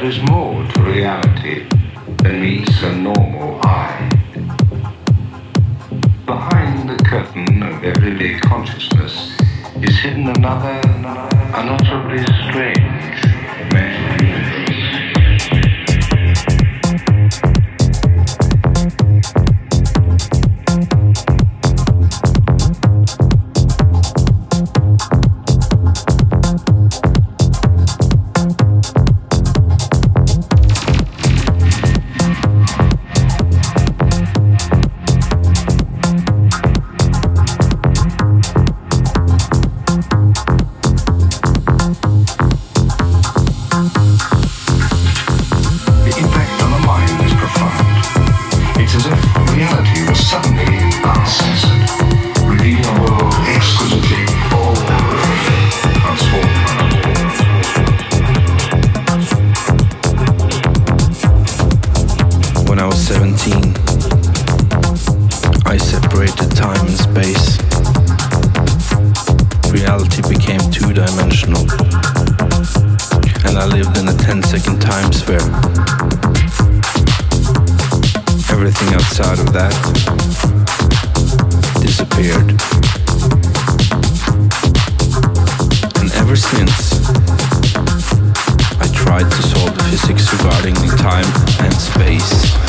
There is more to reality than meets a normal eye. Behind the curtain of everyday consciousness is hidden another, unutterably strange When I was 17, I separated time and space. Reality became two dimensional. And I lived in a 10 second time sphere. Everything outside of that disappeared. And ever since, I tried to solve the physics regarding time and space.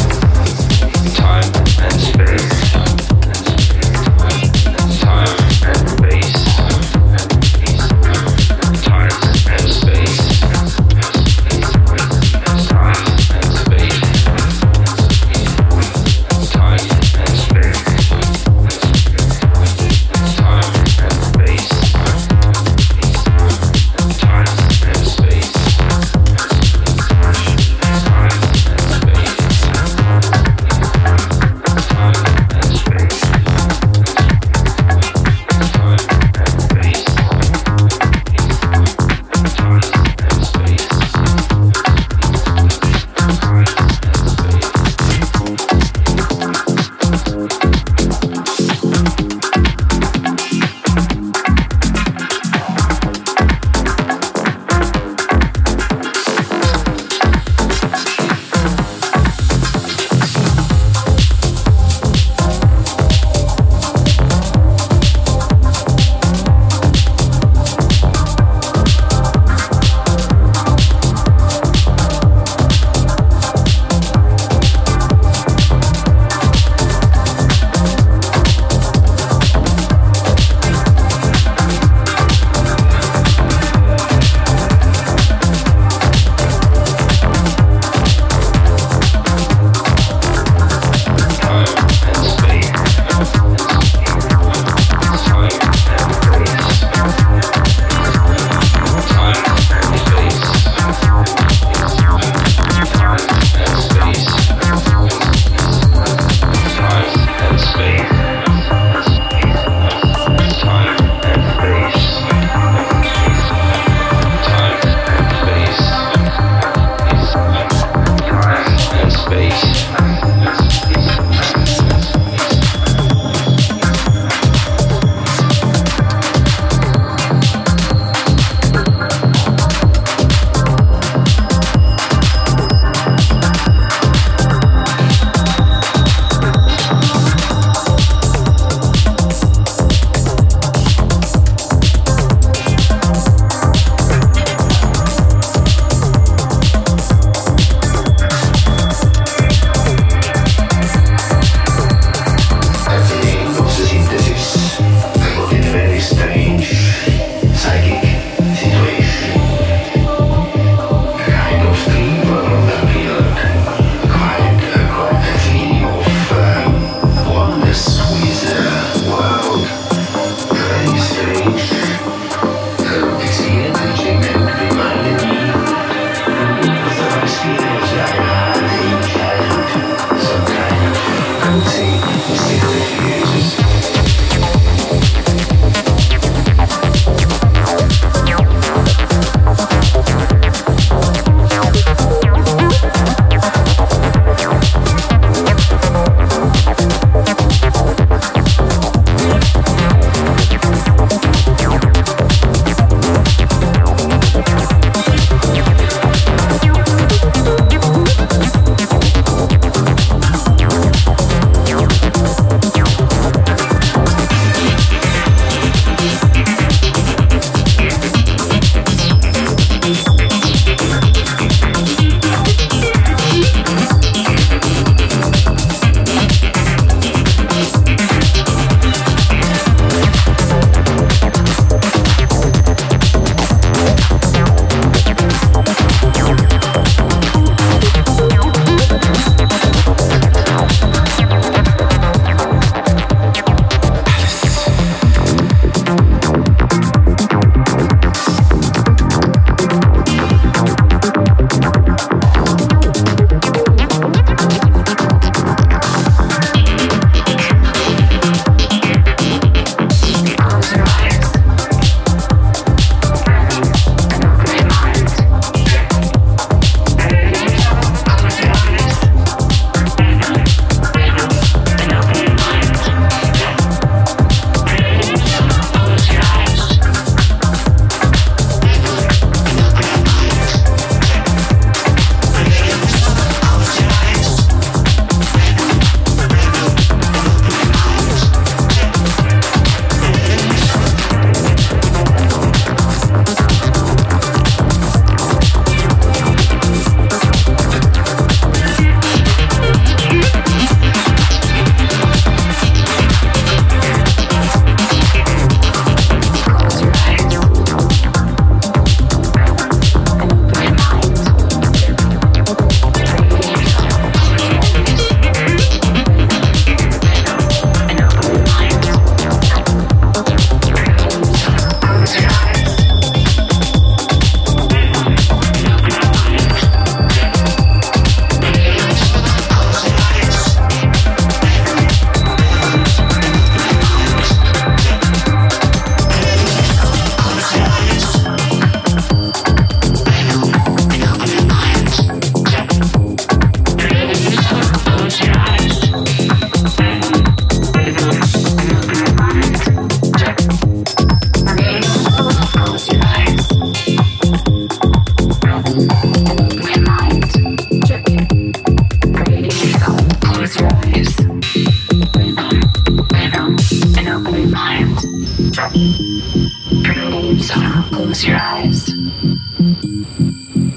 threaten. Creating so close your eyes.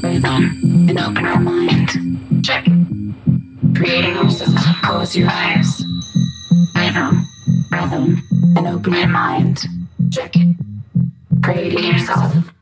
Breathe on and open our mind. Check. Creating yourself. Close your eyes. Breathe on. Breathe and open your mind. Check. Creating yourself.